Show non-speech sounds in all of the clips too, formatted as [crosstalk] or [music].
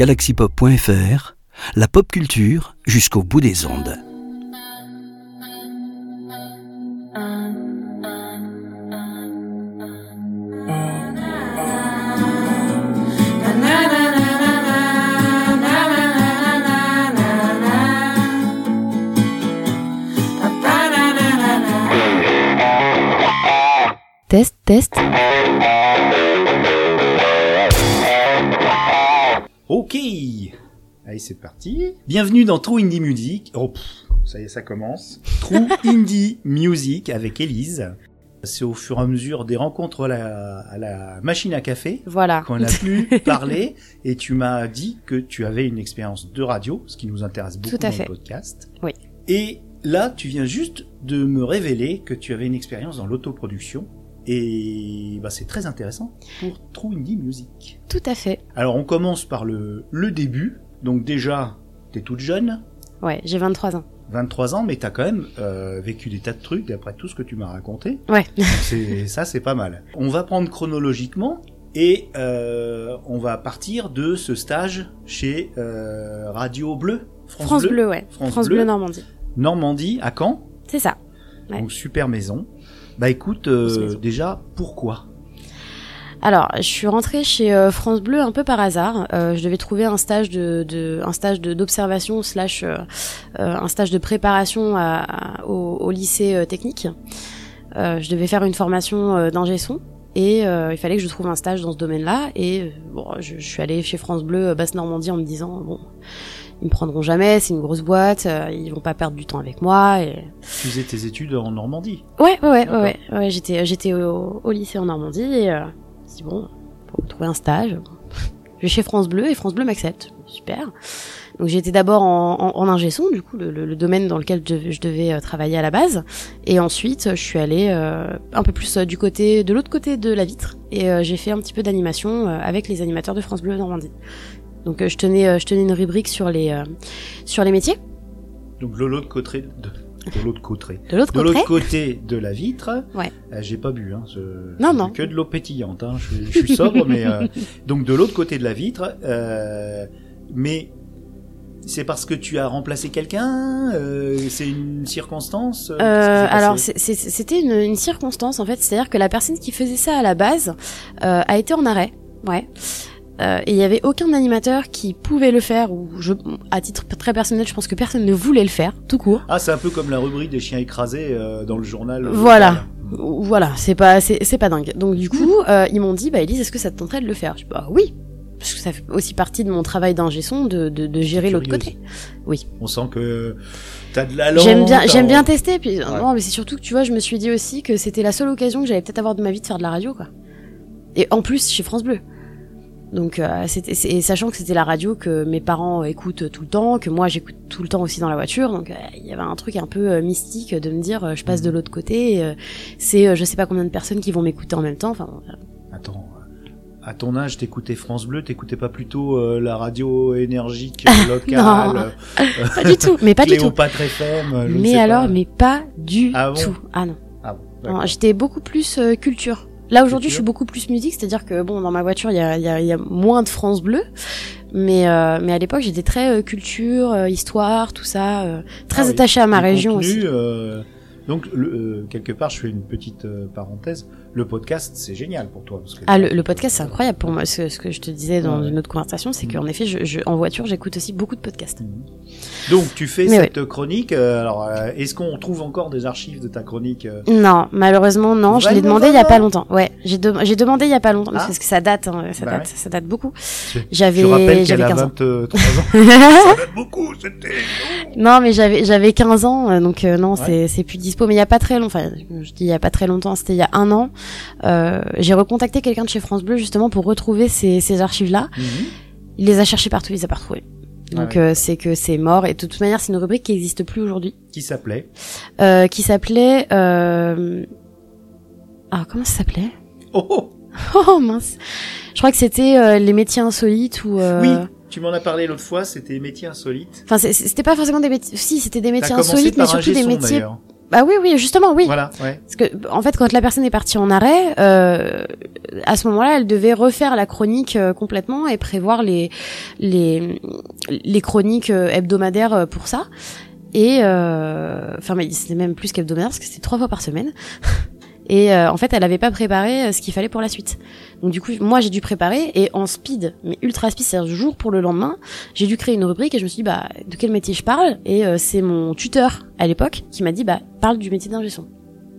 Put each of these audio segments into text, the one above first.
galaxypop.fr, la pop culture jusqu'au bout des ondes. Test, test. Ok Allez, c'est parti. Bienvenue dans True Indie Music. Oh, pff, ça y est, ça commence. True [laughs] Indie Music avec Elise. C'est au fur et à mesure des rencontres à la, à la machine à café Voilà. qu'on a pu [laughs] parler et tu m'as dit que tu avais une expérience de radio, ce qui nous intéresse beaucoup Tout à dans fait. le podcast. Oui. Et là, tu viens juste de me révéler que tu avais une expérience dans l'autoproduction et bah, c'est très intéressant pour True Indie Music. Tout à fait. Alors on commence par le, le début. Donc déjà, t'es toute jeune, Ouais, j'ai 23 ans. 23 ans, mais t'as quand même euh, vécu des tas de trucs d'après tout ce que tu m'as raconté. Ouais. [laughs] C'est ça, c'est pas mal. On va prendre chronologiquement et euh, on va partir de ce stage chez euh, Radio Bleu, France, France Bleu, ouais. France France, Bleu. Bleu. Normandie. Normandie, à Caen. C'est ça. Ouais. Donc super maison. Bah écoute, euh, déjà pourquoi? Alors, je suis rentrée chez euh, France Bleu un peu par hasard. Euh, je devais trouver un stage de, de un stage d'observation slash euh, un stage de préparation à- à- au, au lycée technique. Euh, je devais faire une formation d'ingé son et il fallait que je trouve un stage dans ce domaine-là. Et bon, je, je suis allée chez France Bleu Basse Normandie en me disant bon, ils me prendront jamais, c'est une grosse boîte, euh, ils vont pas perdre du temps avec moi. Et Tu faisais tes études en Normandie. Ouais, ouais, ouais, ouais, ouais, j'étais, j'étais au, au lycée en Normandie et euh, je me suis dit, bon, faut trouver un stage. [laughs] Je vais chez France Bleu et France Bleu m'accepte. Super. Donc j'étais d'abord en, en, en ingé son, du coup, le, le- le domaine dans lequel je, devais- je devais euh, travailler à la base. Et ensuite, je suis allée euh, un peu plus euh, du côté, de l'autre côté de la vitre et euh, j'ai fait un petit peu d'animation euh, avec les animateurs de France Bleu Normandie. Donc euh, je tenais, euh, je tenais une rubrique sur les, euh, sur les métiers. Donc de l'autre côté de, de l'autre côté. De l'autre côté. de la vitre, Ouais. euh, j'ai pas bu, hein, Non, non. que de l'eau pétillante. Hein, je, je suis sobre, mais euh, [laughs] donc de l'autre côté de la vitre, euh, mais c'est parce que tu as remplacé quelqu'un, euh, c'est une circonstance. euh, Euh, alors c'était une, une circonstance en fait, c'est-à-dire que la personne qui faisait ça à la base a été en arrêt, ouais. Euh, et il y avait aucun animateur qui pouvait le faire ou je, à titre très personnel, je pense que personne ne voulait le faire, tout court. ah, c'est un peu comme la rubrique des chiens écrasés euh, dans le journal. Voilà. Ou- Voilà, c'est pas c'est pas dingue. Donc du coup, euh, ils m'ont dit bah Elise, est-ce que ça te tenterait de le faire? Je dis bah oui. Parce que ça fait aussi partie de mon travail d'ingé son de, de, de gérer l'autre côté. On sent que t'as de la langue. J'aime bien, j'aime bien tester. Puis non, mais c'est surtout que tu vois, je me suis dit aussi que c'était la seule occasion que j'allais peut-être avoir de ma vie de faire de la radio, quoi. Et en plus chez France Bleu. Donc, euh, c'était, et sachant que c'était la radio que mes parents écoutent tout le temps, que moi j'écoute tout le temps aussi dans la voiture, donc euh, il y avait un truc un peu euh, mystique de me dire, euh, je passe de l'autre côté. euh, c'est, euh, je sais pas combien de personnes qui vont m'écouter en même temps. Enfin, Attends, à ton âge, t'écoutais France Bleu, t'écoutais pas plutôt euh, la radio énergique [laughs] locale, euh, pas du tout, mais pas du tout. FM, je ne Mais sais alors, pas. mais pas du Ah bon? tout. Ah non. Ah bon, Non. J'étais beaucoup plus euh, culture. Là aujourd'hui, je suis beaucoup plus musique, c'est-à-dire que bon, dans ma voiture, il y a, il y, a, il y a moins de France Bleu, mais euh, mais à l'époque, j'étais très euh, culture, euh, histoire, tout ça, euh, très Ah attachée à ma région contenu, aussi. donc, le- euh, quelque part, je fais une petite parenthèse. Le podcast, c'est génial pour toi. Parce que Ah, le, le podcast, c'est incroyable pour moi. Ce, ce que je te disais dans Ouais. une autre conversation, c'est qu'en effet, je, je, en voiture, j'écoute aussi beaucoup de podcasts. Donc, tu fais Mais cette chronique. euh, alors, euh, est-ce qu'on trouve encore des archives de ta chronique euh, Non, malheureusement, non. Je l'ai demandé il y a pas longtemps. Ouais, j'ai de- j'ai demandé il y a pas longtemps Ah. parce que ça date, hein, ça Bah date, ouais. ça date beaucoup. J'avais je rappelle qu'elle j'avais a 15 ans. 23 ans. [laughs] Ça date beaucoup, c'était. Non, mais j'avais j'avais 15 ans, donc euh, non, Ouais. c'est c'est plus dispo. Mais il y a pas très longtemps, enfin, je dis il y a pas très longtemps, c'était il y a un an. Euh, j'ai recontacté quelqu'un de chez France Bleu justement pour retrouver ces ces archives là. Mhm. Il les a cherchés partout, il les a pas retrouvés. Donc Ah ouais. euh, c'est que c'est mort et de toute manière c'est une rubrique qui existe plus aujourd'hui, Qui s'appelait euh, qui s'appelait euh... ah comment ça s'appelait? Oh, oh [laughs] Oh mince, je crois que c'était les métiers insolites ou. Oui, tu m'en as parlé l'autre fois, c'était métiers insolites. Enfin c'était pas forcément des métiers, si c'était des métiers insolites, mais surtout des métiers. Bah oui, oui, justement, oui. Voilà, ouais. Parce que, en fait, quand la personne est partie en arrêt, euh, à ce moment-là, elle devait refaire la chronique euh, complètement et prévoir les les les chroniques euh, hebdomadaires pour ça. Et euh, enfin, mais c'était même plus qu'hebdomadaire parce que c'était trois fois par semaine. Et euh, en fait, elle avait pas préparé euh, ce qu'il fallait pour la suite. Donc du coup, moi j'ai dû préparer et en speed, mais ultra speed, c'est-à-dire jour pour le lendemain, j'ai dû créer une rubrique et je me suis dit bah de quel métier je parle? Et euh, c'est mon tuteur à l'époque qui m'a dit bah parle du métier d'ingé.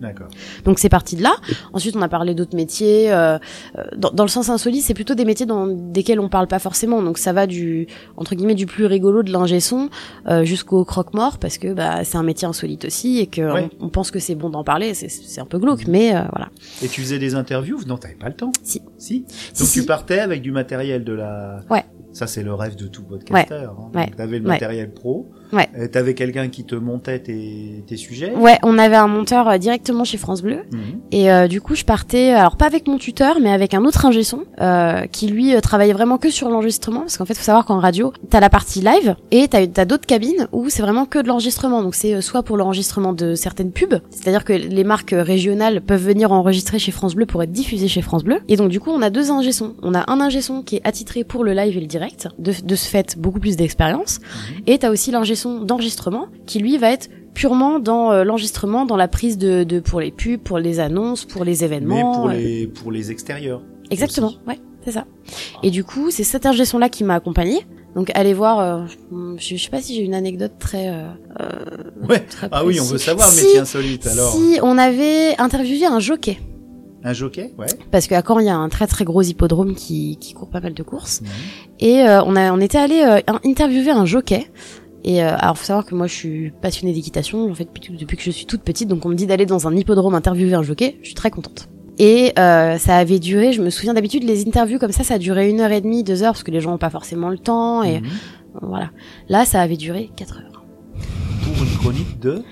D'accord. Donc c'est parti de là. Ensuite, on a parlé d'autres métiers. euh, euh, dans, dans le sens insolite, c'est plutôt des métiers dans desquels on parle pas forcément. Donc ça va du entre guillemets du plus rigolo de l'ingé son euh, jusqu'au croque-mort parce que bah c'est un métier insolite aussi et que Ouais. on, on pense que c'est bon d'en parler. C'est- un peu glauque, mais euh, voilà. Et tu faisais des interviews? Non, t'avais pas le temps. Si. Si. Donc Si, tu partais avec du matériel de la. Ouais. Ça c'est le rêve de tout podcasteur. hein. Ouais. T'avais le Ouais. matériel pro. Ouais. Euh, T'avais quelqu'un qui te montait tes, tes sujets? Ouais, on avait un monteur euh, directement chez France Bleu. Mhm. Et euh, du coup, je partais, alors pas avec mon tuteur, mais avec un autre ingé son, euh, qui lui euh, travaillait vraiment que sur l'enregistrement, parce qu'en fait, faut savoir qu'en radio, t'as la partie live et t'as as, d'autres cabines où c'est vraiment que de l'enregistrement. Donc c'est soit pour l'enregistrement de certaines pubs, c'est-à-dire que les marques régionales peuvent venir enregistrer chez France Bleu pour être diffusées chez France Bleu. Et donc du coup, on a deux ingé sons. On a un ingé son qui est attitré pour le live et le direct, de, de ce fait beaucoup plus d'expérience. Et t'as aussi l'ingé d'enregistrement qui lui va être purement dans euh, l'enregistrement, dans la prise de, de pour les pubs, pour les annonces, pour les Mais événements. pour euh, les pour les extérieurs. Exactement, aussi. ouais, c'est ça. Et du coup, c'est cette ingé son là qui m'a accompagné. Donc allez voir, euh, je, je sais pas si j'ai une anecdote très. euh, Ouais. très Ah oui, on veut savoir Si- métier insolite alors. Si on avait interviewé un jockey, Un jockey, ouais. parce qu'à Caen il y a un très très gros hippodrome qui, qui court pas mal de courses, et euh, on a on était allé euh, interviewer un jockey. Et euh, alors faut savoir que moi je suis passionnée d'équitation en fait depuis, depuis que je suis toute petite donc on me dit d'aller dans un hippodrome interviewer un jockey, je suis très contente. Et euh, ça avait duré, je me souviens d'habitude les interviews comme ça ça a duré une heure et demie, deux heures parce que les gens ont pas forcément le temps et Mhm. voilà. Là ça avait duré quatre heures, Pour une chronique de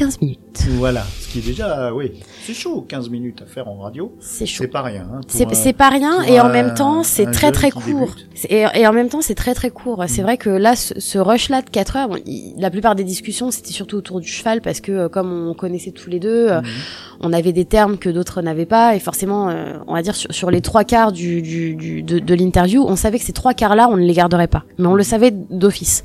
15 minutes, voilà, ce qui est déjà oui, c'est chaud 15 minutes à faire en radio, c'est chaud. c'est pas rien hein, pour C'est pas rien et en un- même temps c'est très très court. C'est- Et, et en même temps c'est très très court. C'est Mm. vrai que là ce, ce rush là de 4 heures, bon, il- la plupart des discussions c'était surtout autour du cheval parce que euh, comme on connaissait tous les deux, euh, Mhm. on avait des termes que d'autres n'avaient pas et forcément euh, on va dire sur, sur les trois quarts du, du, du- de, de l'interview, on savait que ces trois quarts là on ne les garderait pas, mais on le savait d'office.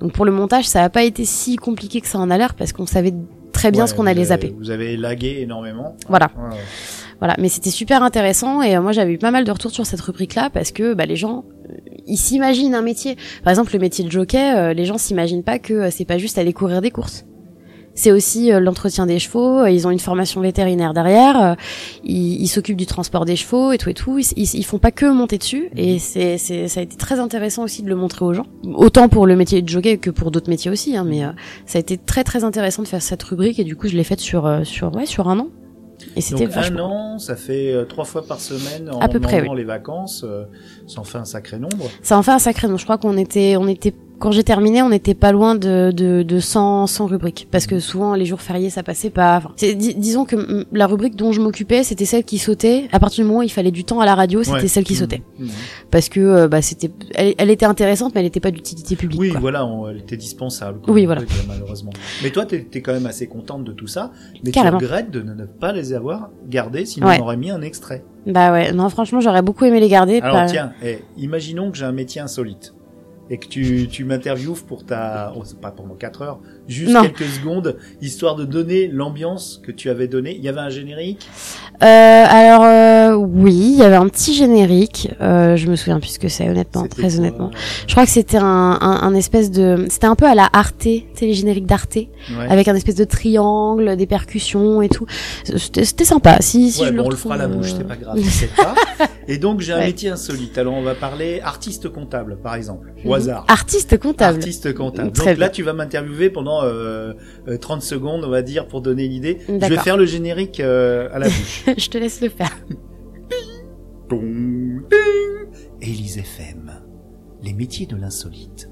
Donc pour le montage ça a pas été si compliqué que ça en a l'air parce qu'on savait très bien Ouais, ce qu'on allait zapper. Vous avez lagué énormément. Voilà. Ouais. Voilà, mais c'était super intéressant et euh, moi j'avais eu pas mal de retours sur cette rubrique-là parce que bah, les gens euh, ils s'imaginent un métier. Par exemple, le métier de jockey, euh, les gens s'imaginent pas que c'est pas juste aller courir des courses. C'est aussi euh, l'entretien des chevaux. euh, Ils ont une formation vétérinaire derrière. euh, ils s'occupent du transport des chevaux et tout et tout. Ils, ils, ils font pas que monter dessus et c'est c'est ça a été très intéressant aussi de le montrer aux gens. Autant pour le métier de jockey que pour d'autres métiers aussi. Hein, mais euh, ça a été très très intéressant de faire cette rubrique et du coup je l'ai faite sur sur ouais sur un an. Et c'était un an, ça fait trois fois par semaine en À peu près, les vacances, euh, ça en fait un sacré nombre. Ça en fait un sacré nom. Je crois qu'on était, on était, quand j'ai terminé, on était pas loin de, de, de 100, 100 rubriques. Parce que souvent, les jours fériés, ça passait pas. Enfin, c'est- dis- disons que la rubrique dont je m'occupais, c'était celle qui sautait. À partir du moment où il fallait du temps à la radio, c'était Ouais. celle qui Mhm. sautait. Mhm. Parce que, euh, bah, c'était, elle, elle était intéressante, mais elle était pas d'utilité publique. Oui, quoi. voilà, on, elle était dispensable. Oui, voilà. truc, malheureusement. Mais toi, t'es es quand même assez contente de tout ça, mais Carrément. tu regrettes de ne pas les avoir gardés, sinon Ouais. on aurait mis un extrait. Bah ouais, non, franchement, j'aurais beaucoup aimé les garder. Alors pas- tiens, eh, imaginons que j'ai un métier insolite et que tu, tu m'interviewes pour ta, oh, c'est pas pendant 4 heures, juste Non. quelques secondes, histoire de donner l'ambiance que tu avais donnée. Il y avait un générique? Euh, alors, euh, oui, il y avait un petit générique. Euh, je me souviens plus ce que c'est, honnêtement, très quoi, honnêtement. euh, Je crois que c'était un, un, un espèce de, c'était un peu à la Arte, tu sais, les génériques d'Arte. ouais. avec un espèce de triangle, des percussions et tout. C'était sympa. Si, si Ouais, je le bon, on le fera à la bouche, euh, c'est pas grave, [laughs] c'est pas. Et donc j'ai un Ouais. métier insolite. Alors on va parler artiste comptable, par exemple, au Mhm. hasard. Artiste comptable. Artiste comptable. Très Donc là, bien. tu vas m'interviewer pendant euh, euh, 30 secondes, on va dire, pour donner l'idée. Je vais faire le générique euh, à la bouche. [laughs] je te laisse le faire. [laughs] Élise FM, les métiers de l'insolite.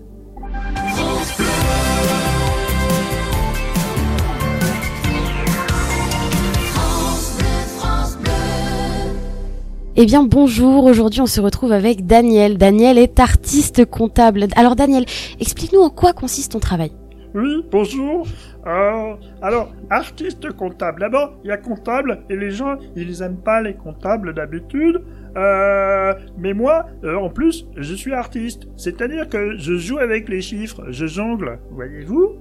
Eh bien, bonjour. Aujourd'hui, on se retrouve avec Daniel. Daniel est artiste comptable. Alors, Daniel, explique-nous en quoi consiste ton travail. Oui, bonjour. Euh, alors, artiste comptable. D'abord, il y a comptable et les gens, ils aiment pas les comptables d'habitude. Euh, mais moi, euh, en plus, je suis artiste. C'est-à-dire que je joue avec les chiffres, je jongle, voyez-vous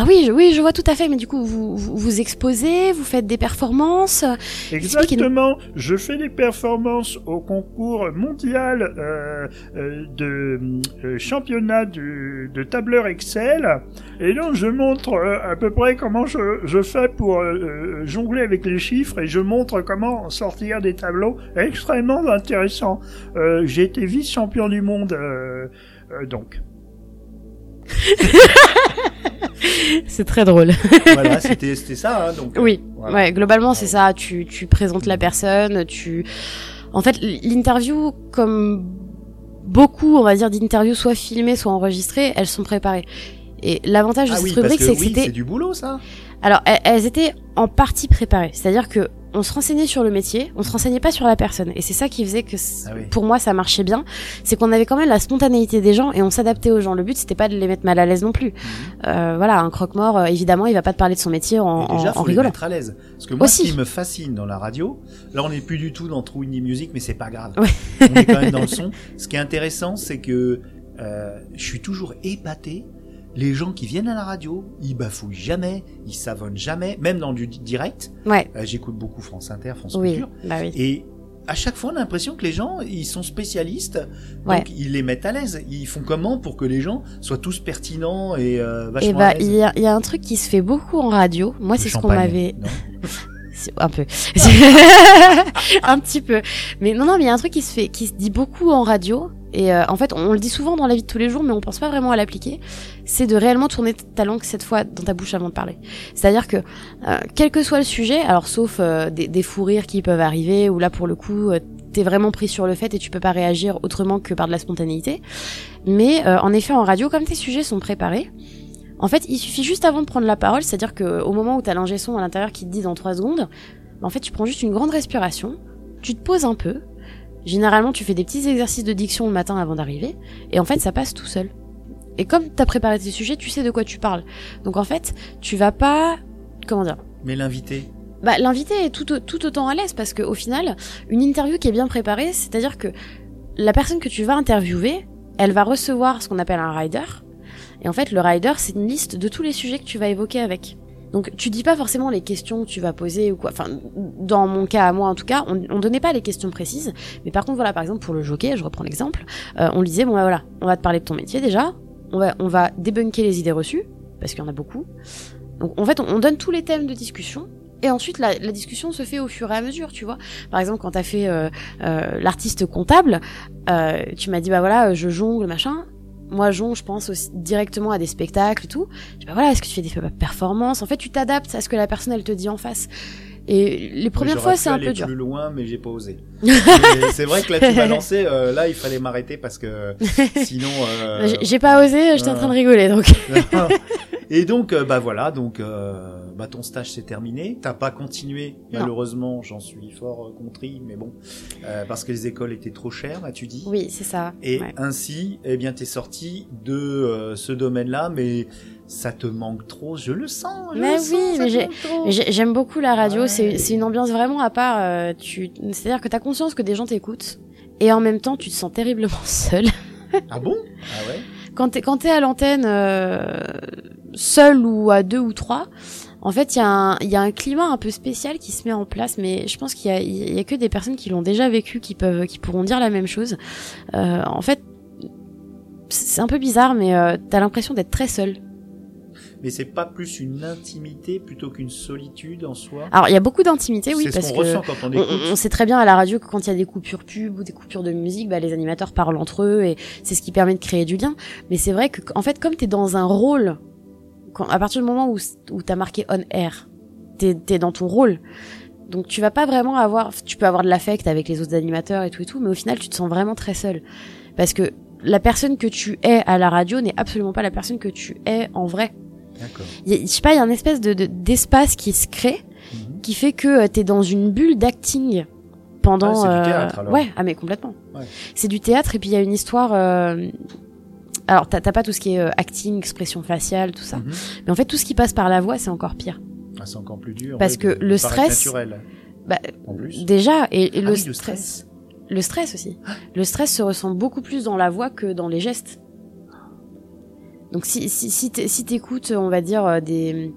Ah oui, je, oui, je vois tout à fait. Mais du coup, vous vous, vous exposez, vous faites des performances. Exactement. Je fais des performances au concours mondial euh, euh, de euh, championnat du, de tableur Excel. Et donc, je montre euh, à peu près comment je, je fais pour euh, euh, jongler avec les chiffres et je montre comment sortir des tableaux extrêmement intéressants. Euh, J'ai été vice-champion du monde, euh, euh, donc. [laughs] [laughs] C'est très drôle. [laughs] voilà, c'était c'était ça. Hein, donc, euh, Oui, voilà. ouais, globalement c'est ça. Tu, tu présentes la personne, tu. En fait, l'interview, comme beaucoup, on va dire, d'interviews soit filmées, soit enregistrées, elles sont préparées. Et l'avantage de Ah cette oui, rubrique, que c'est que oui, c'était. c'est du boulot ça. Alors, elles, elles étaient en partie préparées. C'est-à-dire que on se renseignait sur le métier, on se renseignait pas sur la personne. Et c'est ça qui faisait que, Ah oui. pour moi, ça marchait bien. C'est qu'on avait quand même la spontanéité des gens et on s'adaptait aux gens. Le but, c'était pas de les mettre mal à l'aise non plus. Euh, voilà, un croque-mort, euh, évidemment, il va pas te parler de son métier en, Et déjà, en, faut en les rigolant. mettre à l'aise. Parce que moi, Aussi. ce qui me fascine dans la radio, là, on n'est plus du tout dans True Indie Music, mais c'est pas grave. Ouais. on est quand même dans le son. Ce qui est intéressant, c'est que euh, je suis toujours épaté. Les gens qui viennent à la radio, ils bafouillent jamais, ils savonnent jamais, même dans du di- direct. Ouais, Euh, J'écoute beaucoup France Inter, France oui, Culture. bah oui. Et à chaque fois, on a l'impression que les gens, ils sont spécialistes, Ouais. donc ils les mettent à l'aise. Ils font comment pour que les gens soient tous pertinents et euh, vachement Et bah, à l'aise il y a, il y a un truc qui se fait beaucoup en radio. Moi, c'est ce qu'on m'avait. [laughs] Un peu. [laughs] un petit peu. Mais non, non, mais il y a un truc qui se fait, qui se dit beaucoup en radio. Et euh, en fait, on, le dit souvent dans la vie de tous les jours, mais on pense pas vraiment à l'appliquer. C'est de réellement tourner ta langue cette fois dans ta bouche avant de parler. C'est-à-dire que, euh, quel que soit le sujet, alors sauf euh, des, des fous rires qui peuvent arriver, ou là pour le coup, t'es vraiment pris sur le fait et tu peux pas réagir autrement que par de la spontanéité. Mais en effet, en radio, comme tes sujets sont préparés, en fait, il suffit juste avant de prendre la parole, c'est-à-dire que au moment où t'as l'ingé son à l'intérieur qui te dit dans trois secondes, bah, en fait, tu prends juste une grande respiration, tu te poses un peu. Généralement, tu fais des petits exercices de diction le matin avant d'arriver, et en fait, ça passe tout seul. Et comme t'as préparé tes sujets, tu sais de quoi tu parles. Donc en fait, tu vas pas, comment dire, Mais l'invité, bah, l'invité est tout, tout autant à l'aise parce que au final, une interview qui est bien préparée, c'est-à-dire que la personne que tu vas interviewer, elle va recevoir ce qu'on appelle un rider. Et en fait, le rider, c'est une liste de tous les sujets que tu vas évoquer avec. Donc, tu dis pas forcément les questions que tu vas poser ou quoi. Enfin, dans mon cas à moi en tout cas, on, on donnait pas les questions précises. Mais par contre, voilà, par exemple pour le jockey, je reprends l'exemple, euh, on lui disait bon bah voilà, on va te parler de ton métier déjà, on va on va débunker les idées reçues parce qu'il y en a beaucoup. Donc en fait, on, on donne tous les thèmes de discussion et ensuite, la, discussion se fait au fur et à mesure, tu vois. Par exemple, quand t'as fait euh, euh, l'artiste comptable, tu m'as dit, bah voilà, je jongle, machin. Moi, jongle, je pense aussi directement à des spectacles et tout. Je dis, bah voilà, est-ce que tu fais des performances? En fait, tu t'adaptes à ce que la personne, elle te dit en face. Et les premières fois, c'est un peu dur. plus loin, mais j'ai pas osé. [laughs] C'est vrai que là, tu m'as lancé. euh, là, il fallait m'arrêter parce que [laughs] sinon. euh, J'ai- pas osé, j'étais en train de rigoler, donc. [laughs] Et donc, euh, bah voilà, donc euh, bah ton stage s'est terminé. T'as pas continué, malheureusement. J'en suis fort euh, contrit, mais bon, euh, parce que les écoles étaient trop chères, as-tu dit? Oui, c'est ça. Et Ouais. ainsi, eh bien, t'es sorti de euh, ce domaine-là, mais ça te manque trop. Je le sens. Je Mais le oui, sens, mais J'aime beaucoup la radio, Ouais. c'est une ambiance vraiment à part. euh, tu, c'est-à-dire que t'as conscience que des gens t'écoutent et en même temps tu te sens terriblement [laughs] seul. Ah bon? Ah ouais? Quand t'es quand t'es à l'antenne euh, seul ou à deux ou trois, en fait il y, a un- y a un climat un peu spécial qui se met en place. Mais je pense qu'il y a, y a que des personnes qui l'ont déjà vécu qui peuvent qui pourront dire la même chose. Euh, en fait, c'est un peu bizarre, mais euh, t'as l'impression d'être très seul. Mais c'est pas plus une intimité plutôt qu'une solitude en soi? Alors il y a beaucoup d'intimité, oui, parce qu'on ressent quand on écoute. on- on sait très bien à la radio que quand il y a des coupures pub ou des coupures de musique, bah, les animateurs parlent entre eux et c'est ce qui permet de créer du lien. Mais c'est vrai que, en fait, comme t'es dans un rôle, quand, à partir du moment où, où t'as marqué on air, t'es, t'es dans ton rôle. Donc tu vas pas vraiment avoir, tu peux avoir de l'affect avec les autres animateurs et tout et tout, mais au final tu te sens vraiment très seul. Parce que la personne que tu es à la radio n'est absolument pas la personne que tu es en vrai. Y a- je sais pas, il y a une espèce de, de- d'espace qui se crée Mhm. qui fait que euh, t'es dans une bulle d'acting pendant Ah, c'est du euh, théâtre, alors. ouais ah mais complètement Ouais. c'est du théâtre et puis il y a une histoire euh, alors t'as t'as pas tout ce qui est euh, acting, expression faciale, tout ça. Mhm. Mais en fait, tout ce qui passe par la voix, c'est encore pire. Ah, c'est encore plus dur. Parce ouais, que de- le stress- naturel. Bah, En plus. Déjà, et, et Ah le, oui, le stress. stress. Le stress aussi. Le stress se ressent beaucoup plus dans la voix que dans les gestes. Donc si si si t'é- si t'écoutes, on va dire euh, des,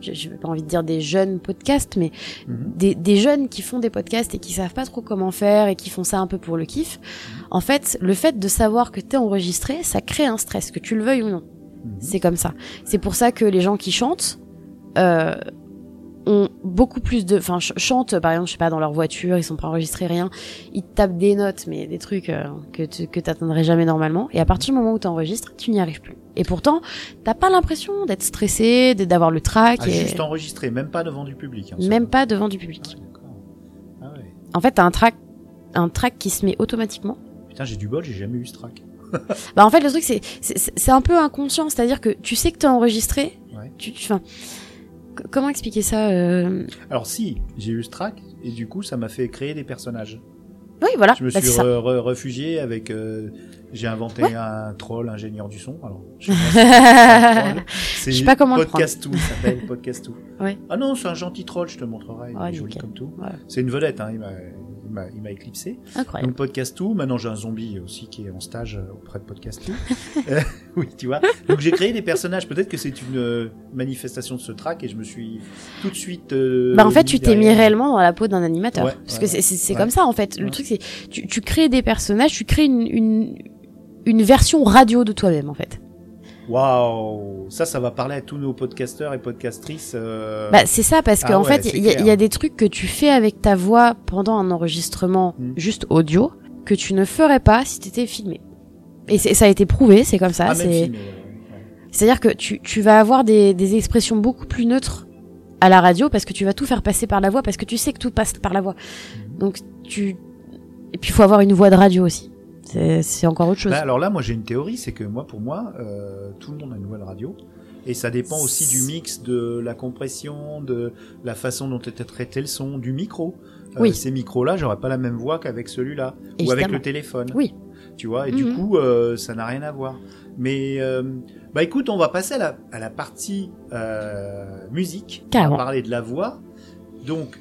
je j'ai pas envie de dire des jeunes podcasts, mais Mhm. des, des jeunes qui font des podcasts et qui savent pas trop comment faire et qui font ça un peu pour le kiff. En fait, le fait de savoir que t'es enregistré, ça crée un stress, que tu le veuilles ou non. Mhm. C'est comme ça. C'est pour ça que les gens qui chantent euh, ont beaucoup plus de, enfin ch- chantent par exemple, je sais pas, dans leur voiture, ils sont pas enregistrés rien, ils tapent des notes, mais des trucs euh, que tu que t'atteindrais jamais normalement. Et à partir du moment où t'enregistres, tu n'y arrives plus. Et pourtant, t'as pas l'impression d'être stressé, d'avoir le trac, Ah, et juste enregistré, même pas devant du public. hein, même pas devant du Ah, public. d'accord. Ah ouais. En fait, t'as un track, un track qui se met automatiquement. Putain, j'ai du bol, j'ai jamais eu ce track. [laughs] Bah en fait, le truc c'est c'est c'est un peu inconscient, c'est-à-dire que tu sais que t'es enregistré. Ouais. Tu, tu, enfin, c- comment expliquer ça euh... Alors si, j'ai eu ce track, et du coup, ça m'a fait créer des personnages. Oui, voilà. Je me bah, suis c'est ça. re- re- réfugié avec. euh, j'ai inventé un troll ingénieur du son. Alors, je sais [laughs] sais pas comment le Podcast tout, ça s'appelle Podcast tout. Ouais. Ah non, c'est un gentil troll, je te montrerai. Il est joli comme tout. Ouais. C'est une vedette, hein, il il m'a, éclipsé. Incroyable. Donc Podcast tout. Maintenant, j'ai un zombie aussi qui est en stage euh, auprès de Podcast tout. [laughs] Euh, [laughs] oui, tu vois. Donc j'ai créé des personnages. Peut-être que c'est une euh, manifestation de ce track et je me suis tout de suite. euh, Bah en fait, tu t'es mis réellement dans la peau d'un animateur. Ouais, Parce ouais, que c'est ouais. comme ça en fait. Le truc c'est tu tu crées des personnages, tu crées une une une version radio de toi-même en fait. Waouh, ça, ça va parler à tous nos podcasteurs et podcastrices. euh, Bah c'est ça parce Ah qu'en ouais, fait, il y, a- y des trucs que tu fais avec ta voix pendant un enregistrement Mm. juste audio que tu ne ferais pas si t'étais filmé. Et ça a été prouvé, c'est comme ça. ah, c'est. C'est-à-dire que tu, tu vas avoir des, des expressions beaucoup plus neutres à la radio parce que tu vas tout faire passer par la voix parce que tu sais que tout passe par la voix. Mhm. Donc tu et puis il faut avoir une voix de radio aussi. C'est encore autre chose. Bah, alors là, moi, j'ai une théorie, c'est que moi, pour moi, euh, tout le monde a une nouvelle radio. Et ça dépend aussi du mix, de la compression, de la façon dont était traité le son, du micro. Euh, Oui. Ces micros-là, j'aurais pas la même voix qu'avec celui-là. Ou avec le téléphone. Oui. Tu vois, et du Mhm. coup, euh, ça n'a rien à voir. Mais, euh, bah écoute, on va passer à la, à la partie musique. On Carrément. va parler de la voix. Donc,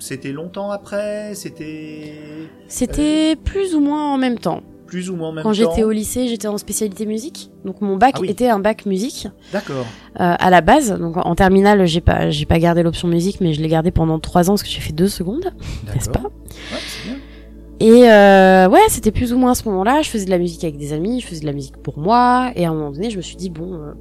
c'était longtemps après C'était C'était plus ou moins en même temps. plus ou moins en même Quand temps j'étais au lycée, j'étais en spécialité musique. Donc mon bac Ah oui. était un bac musique D'accord. euh, à la base. Donc en, en terminale, j'ai pas j'ai pas gardé l'option musique, mais je l'ai gardé pendant trois ans parce que j'ai fait deux secondes, n'est-ce pas? Ouais, c'est bien. Et euh, ouais, c'était plus ou moins à ce moment-là. Je faisais de la musique avec des amis, je faisais de la musique pour moi. Et à un moment donné, je me suis dit bon, euh,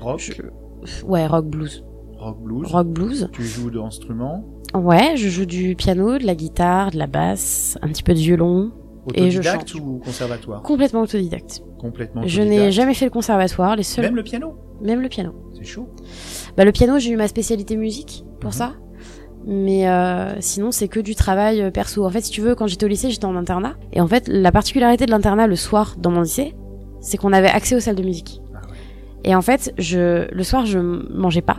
Rock, je- ouais, rock blues, rock blues. rock blues. Tu joues d'instruments. Ouais, je joue du piano, de la guitare, de la basse, un petit peu de violon, Et je Autodidacte chante. ou conservatoire complètement autodidacte. Complètement Je autodidacte. n'ai jamais fait le conservatoire, les seuls, Même le piano même le piano. C'est chaud. Bah le piano, j'ai eu ma spécialité musique pour Mhm. ça. Mais euh, sinon, c'est que du travail euh, perso. En fait, si tu veux, quand j'étais au lycée, j'étais en internat. Et en fait, la particularité de l'internat le soir dans mon lycée, c'est qu'on avait accès aux salles de musique. Ah ouais. Et en fait, je, le soir, je mangeais pas.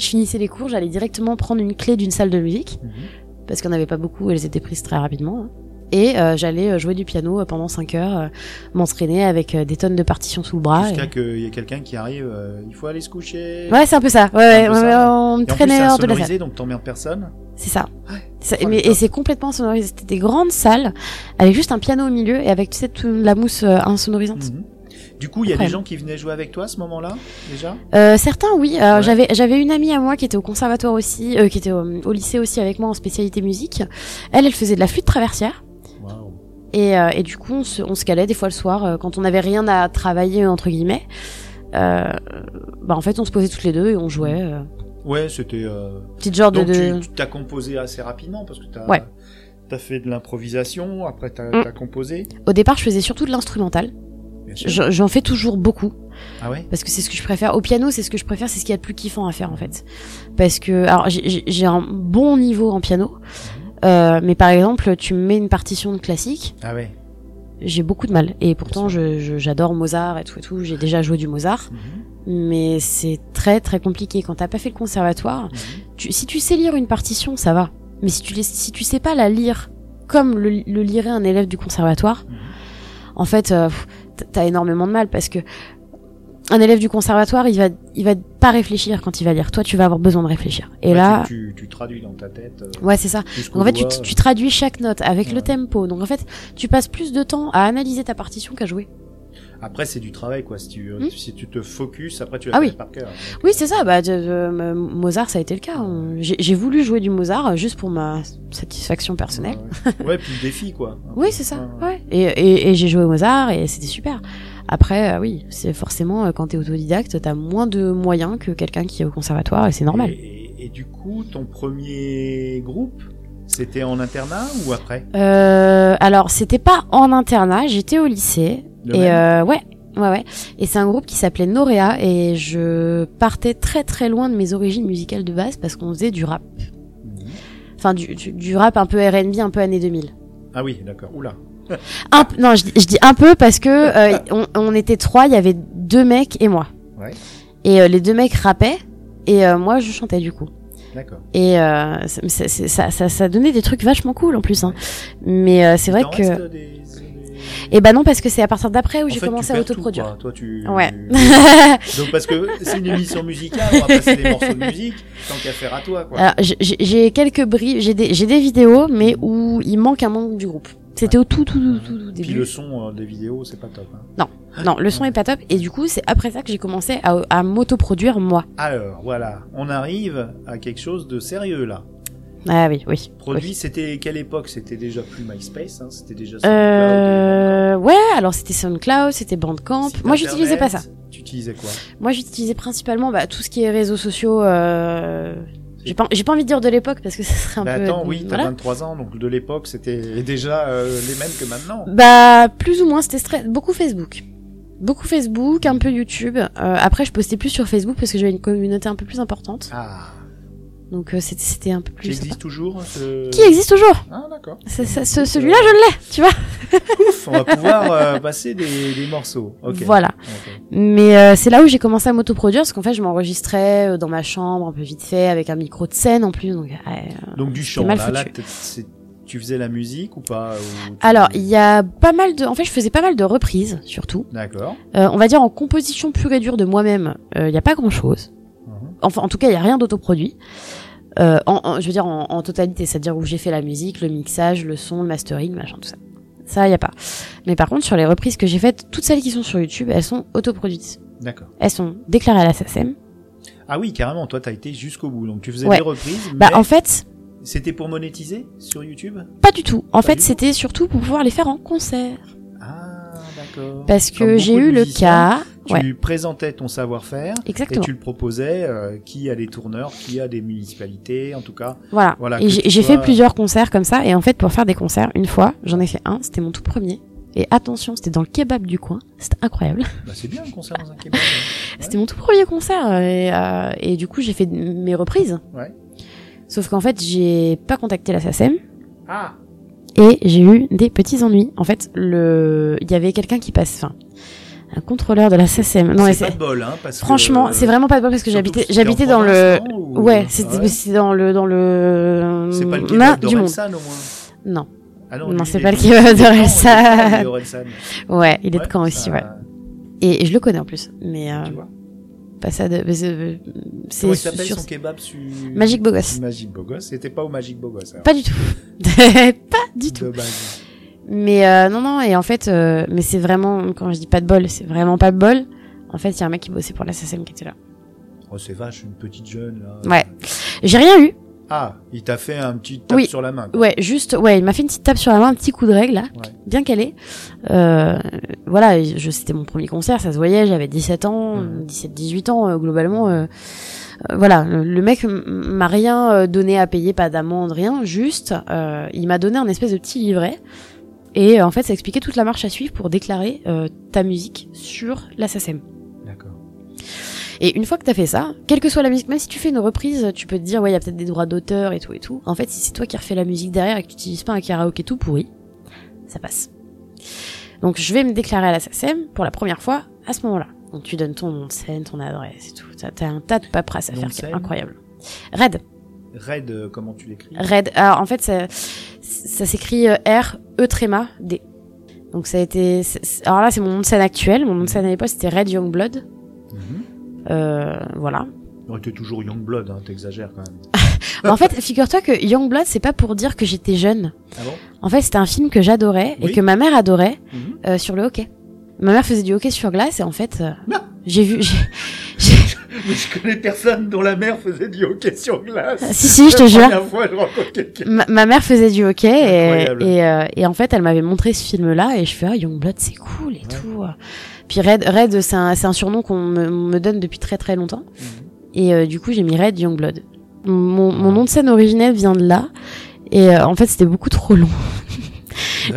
Je finissais les cours, j'allais directement prendre une clé d'une salle de musique, Mhm. parce qu'on avait pas beaucoup, elles étaient prises très rapidement. hein. Et euh, j'allais euh, jouer du piano euh, pendant 5 heures, euh, m'entraîner avec des tonnes de partitions sous le bras. Jusqu'à et- qu'il y ait quelqu'un qui arrive, euh, il faut aller se coucher. Ouais, c'est un peu ça. Ouais, ouais, ouais, on me traînait c'est hors de la salle. donc t'emmerdes personne. C'est ça. Ça- Oh, mais, et c'est complètement sonorisé. C'était des grandes salles avec juste un piano au milieu et avec tu sais, toute la mousse insonorisante. Mhm. Du coup, il y a des gens qui venaient jouer avec toi à ce moment-là, déjà? Euh, certains, oui. Ouais. J'avais j'avais une amie à moi qui était au conservatoire aussi, euh, qui était au, au lycée aussi avec moi en spécialité musique. Elle, elle faisait de la flûte traversière. Et, euh, et du coup, on se, on se calait des fois le soir quand on n'avait rien à travailler entre guillemets. Bah en fait, on se posait toutes les deux et on jouait. Ouais, c'était. petite genre de, Donc de... tu t'as composé assez rapidement parce que t'as Ouais. as fait de l'improvisation, après t'as Mm. as composé. Au départ, je faisais surtout de l'instrumental. J'en fais toujours beaucoup. Ah ouais? parce que c'est ce que je préfère. Au piano, c'est ce que je préfère, c'est ce qu'il y a de plus kiffant à faire en fait. Parce que, alors, j'ai- un bon niveau en piano, euh, mais par exemple, tu me mets une partition de classique, Ah ouais. j'ai beaucoup de mal. Et pourtant, Bien je je- j'adore Mozart et tout et tout. J'ai déjà joué du Mozart, Mhm. mais c'est très très compliqué quand t'as pas fait le conservatoire. Mhm. Tu, si tu sais lire une partition, ça va. Mais si tu si tu sais pas la lire comme le, le lirait un élève du conservatoire, Mhm. en fait, euh, t'as énormément de mal parce que un élève du conservatoire, il va, il va pas réfléchir quand il va lire. Toi, tu vas avoir besoin de réfléchir. Et Ouais, là, tu, tu, tu traduis dans ta tête. euh, ouais, c'est ça. Donc en fait, tu, traduis chaque note avec Ouais. le tempo. Donc en fait, tu passes plus de temps à analyser ta partition qu'à jouer. Après, c'est du travail, quoi. Si tu, Hmm. si tu te focuses, après, tu Ah vas oui. par cœur. Donc, Oui, euh, c'est ça. Bah, me- Mozart, ça a été le cas. J'ai voulu jouer du Mozart euh, juste pour ma satisfaction personnelle. Ouais, ouais. Ouais, puis le défi, quoi. [laughs] Oui, c'est ça. Ouais, Ouais. Et, et, et j'ai joué au Mozart et c'était super. Après, euh, oui, c'est forcément euh, quand t'es autodidacte, t'as moins de moyens que quelqu'un qui est au conservatoire et c'est normal. Et, et- et du coup, ton premier groupe, c'était en internat ou après? Euh, alors, c'était pas en internat, j'étais au lycée. Et euh, ouais, ouais, ouais. Et c'est un groupe qui s'appelait Norea et je partais très très loin de mes origines musicales de base parce qu'on faisait du rap. Mhm. Enfin, du, du, du rap un peu R&B, un peu années 2000. Ah oui, d'accord. Oula. [laughs] Un, non, je, dis- je dis un peu parce que euh, on, on était trois, il y avait deux mecs et moi. Ouais. Et euh, les deux mecs rappaient et euh, moi je chantais du coup. D'accord. Et euh, ça, ça, ça, donnait des trucs vachement cool en plus. Hein. Mais euh, c'est vrai que... des- Et bah non, parce que c'est à partir d'après où j'ai commencé à tout, autoproduire. quoi. Toi, tu. Ouais. [laughs] Donc parce que c'est une émission musicale, on va passer des morceaux de musique, tant qu'à faire à toi, quoi. Alors, j'ai- quelques bribes, j'ai des, des vidéos, mais où il manque un membre du groupe. C'était au tout, tout, tout, tout, tout Puis début. le son euh, des vidéos, c'est pas top. hein. Non, le son est pas top. Et du coup, c'est après ça que j'ai commencé à, à m'autoproduire moi. Alors, voilà, on arrive à quelque chose de sérieux là. Ah oui, oui. Produit, oui. c'était quelle époque? C'était déjà plus MySpace, hein, c'était déjà SoundCloud Euh, ouais, alors c'était SoundCloud, c'était Bandcamp. Moi, j'utilisais pas ça. Tu utilisais quoi? Moi, j'utilisais principalement bah, tout ce qui est réseaux sociaux. Euh... J'ai pas, j'ai pas envie de dire de l'époque parce que ça serait un Bah peu. attends, oui, t'as voilà. 23 ans, donc de l'époque, c'était déjà euh, les mêmes que maintenant. Bah, plus ou moins, c'était stra- beaucoup Facebook. Beaucoup Facebook, un peu YouTube. Euh, après, je postais plus sur Facebook parce que j'avais une communauté un peu plus importante. Ah, Donc, euh, c'était un peu qui plus. sympa. existe toujours ce... Qui existe toujours Ah, d'accord. Celui-là, je l'ai, tu vois. [laughs] Ouf, on va pouvoir euh, passer des, des morceaux. Ok. Voilà. Mais euh, c'est là où j'ai commencé à m'autoproduire parce qu'en fait, je m'enregistrais euh, dans ma chambre un peu vite fait avec un micro de scène en plus. Donc, euh, Donc du chant, mal là, tu faisais la musique ou pas ou Alors, il y a pas mal de. En fait, je faisais pas mal de reprises, surtout. D'accord. Euh, on va dire en composition pure et dure de moi-même, euh, il y a pas grand-chose. Enfin, en tout cas, il y a rien d'autoproduit. Euh, en, en- je veux dire en, en totalité, c'est-à-dire où j'ai fait la musique, le mixage, le son, le mastering, machin, tout ça. Ça, il y a pas. Mais par contre, sur les reprises que j'ai faites, toutes celles qui sont sur YouTube, elles sont autoproduites. D'accord. Elles sont déclarées à la SACEM. Ah oui, carrément, toi t'as été jusqu'au bout. Donc tu faisais Ouais. des reprises, Bah, mais en fait, c'était pour monétiser sur YouTube? pas du tout. En Pas fait, c'était surtout pour pouvoir les faire en concert. Ah, Parce que j'ai eu le cas. Tu Ouais, présentais ton savoir-faire et tu le proposais euh, qui a des tourneurs, qui a des municipalités, en tout cas. Voilà. Voilà, et j'ai sois- fait plusieurs concerts comme ça. Et en fait, pour faire des concerts, une fois, j'en ai fait un. C'était mon tout premier. Et attention, c'était dans le kebab du coin. C'était incroyable. Bah, c'est bien un concert dans un kebab. [laughs] hein. C'était mon tout premier concert. Et, euh, et du coup, j'ai fait mes reprises. Ouais. Sauf qu'en fait, j'ai pas contacté la SACEM. Ah, Et j'ai eu des petits ennuis. En fait, le, il y avait quelqu'un qui passe, enfin, un contrôleur de la SACEM. Non, c'est pas c'est, de bol, hein, parce franchement, c'est vraiment pas de bol parce que j'habitais, j'habitais dans le, ou- ouais, Ah c'était, ouais c'est dans le, dans le, C'est pas le du monde. au moins. Non. Ah Non, c'est pas le est de d'Orelsan. Ouais, il est Ouais, de Caen aussi, ça- ouais. Et, et je le connais en plus. Mais, euh, Tu vois pas ça de, mais c'est, c'est Comment il s'appelle sur, son kebab su... Magic Bogos. Magic Bogos. C'était pas au Magic Bogos. alors. Pas du tout. [laughs] pas du tout. Mais euh, non, non, et en fait, euh, mais c'est vraiment, quand je dis pas de bol, c'est vraiment pas de bol. En fait, il y a un mec qui bossait pour la SACEM qui était là. Oh, c'est vache, une petite jeune, là. Ouais. J'ai rien eu. Ah, il t'a fait un petit tape Oui. sur la main. quoi. Ouais, juste, ouais, il m'a fait une petite tape sur la main, un petit coup de règle, là. Ouais. Bien calé. Euh, voilà, je, c'était mon premier concert, ça se voyait, j'avais 17 ans, Mhm. 17, 18 ans, euh, globalement. euh, euh, voilà, le, le mec m'a rien euh, donné à payer, pas d'amende, rien, juste, euh, il m'a donné un espèce de petit livret. Et euh, en fait, ça expliquait toute la marche à suivre pour déclarer euh, ta musique sur la SACEM. Et une fois que t'as fait ça, quelle que soit la musique, même si tu fais une reprise, tu peux te dire ouais, il y a peut-être des droits d'auteur et tout et tout. En fait, si c'est toi qui refais la musique derrière et que tu utilises pas un karaoké tout pourri, ça passe. Donc je vais me déclarer à la SACEM pour la première fois à ce moment-là. Donc tu donnes ton nom de scène, ton adresse et tout. T'as un tas de paperasse à faire qui est incroyable. Red, Red, euh, comment tu l'écris? Red. Alors en fait, ça, ça s'écrit euh, R E tréma D. Donc ça a été. Alors là, c'est mon nom de scène actuel. Mon nom de scène à l'époque, c'était Red Youngblood. Euh, voilà. Oh, t'es toujours Youngblood, hein, t'exagères quand même. Mais [laughs] en fait, figure-toi que Youngblood, c'est pas pour dire que j'étais jeune. Ah bon? En fait, c'était un film que j'adorais Oui. et que ma mère adorait Mhm. euh, sur le hockey. Ma mère faisait du hockey sur glace et en fait, euh, Non. j'ai vu. [laughs] j'ai- Mais je connais personne dont la mère faisait du hockey sur glace. Si si, je te La jure. fois, je. Ma, ma mère faisait du hockey et, et, euh, et en fait elle m'avait montré ce film là et je fais ah Youngblood c'est cool et tout. Puis Red Red c'est un, un surnom qu'on me, me donne depuis très très longtemps et euh, du coup j'ai mis Red Youngblood. Mon, mon nom de scène originel vient de là et euh, en fait c'était beaucoup trop long.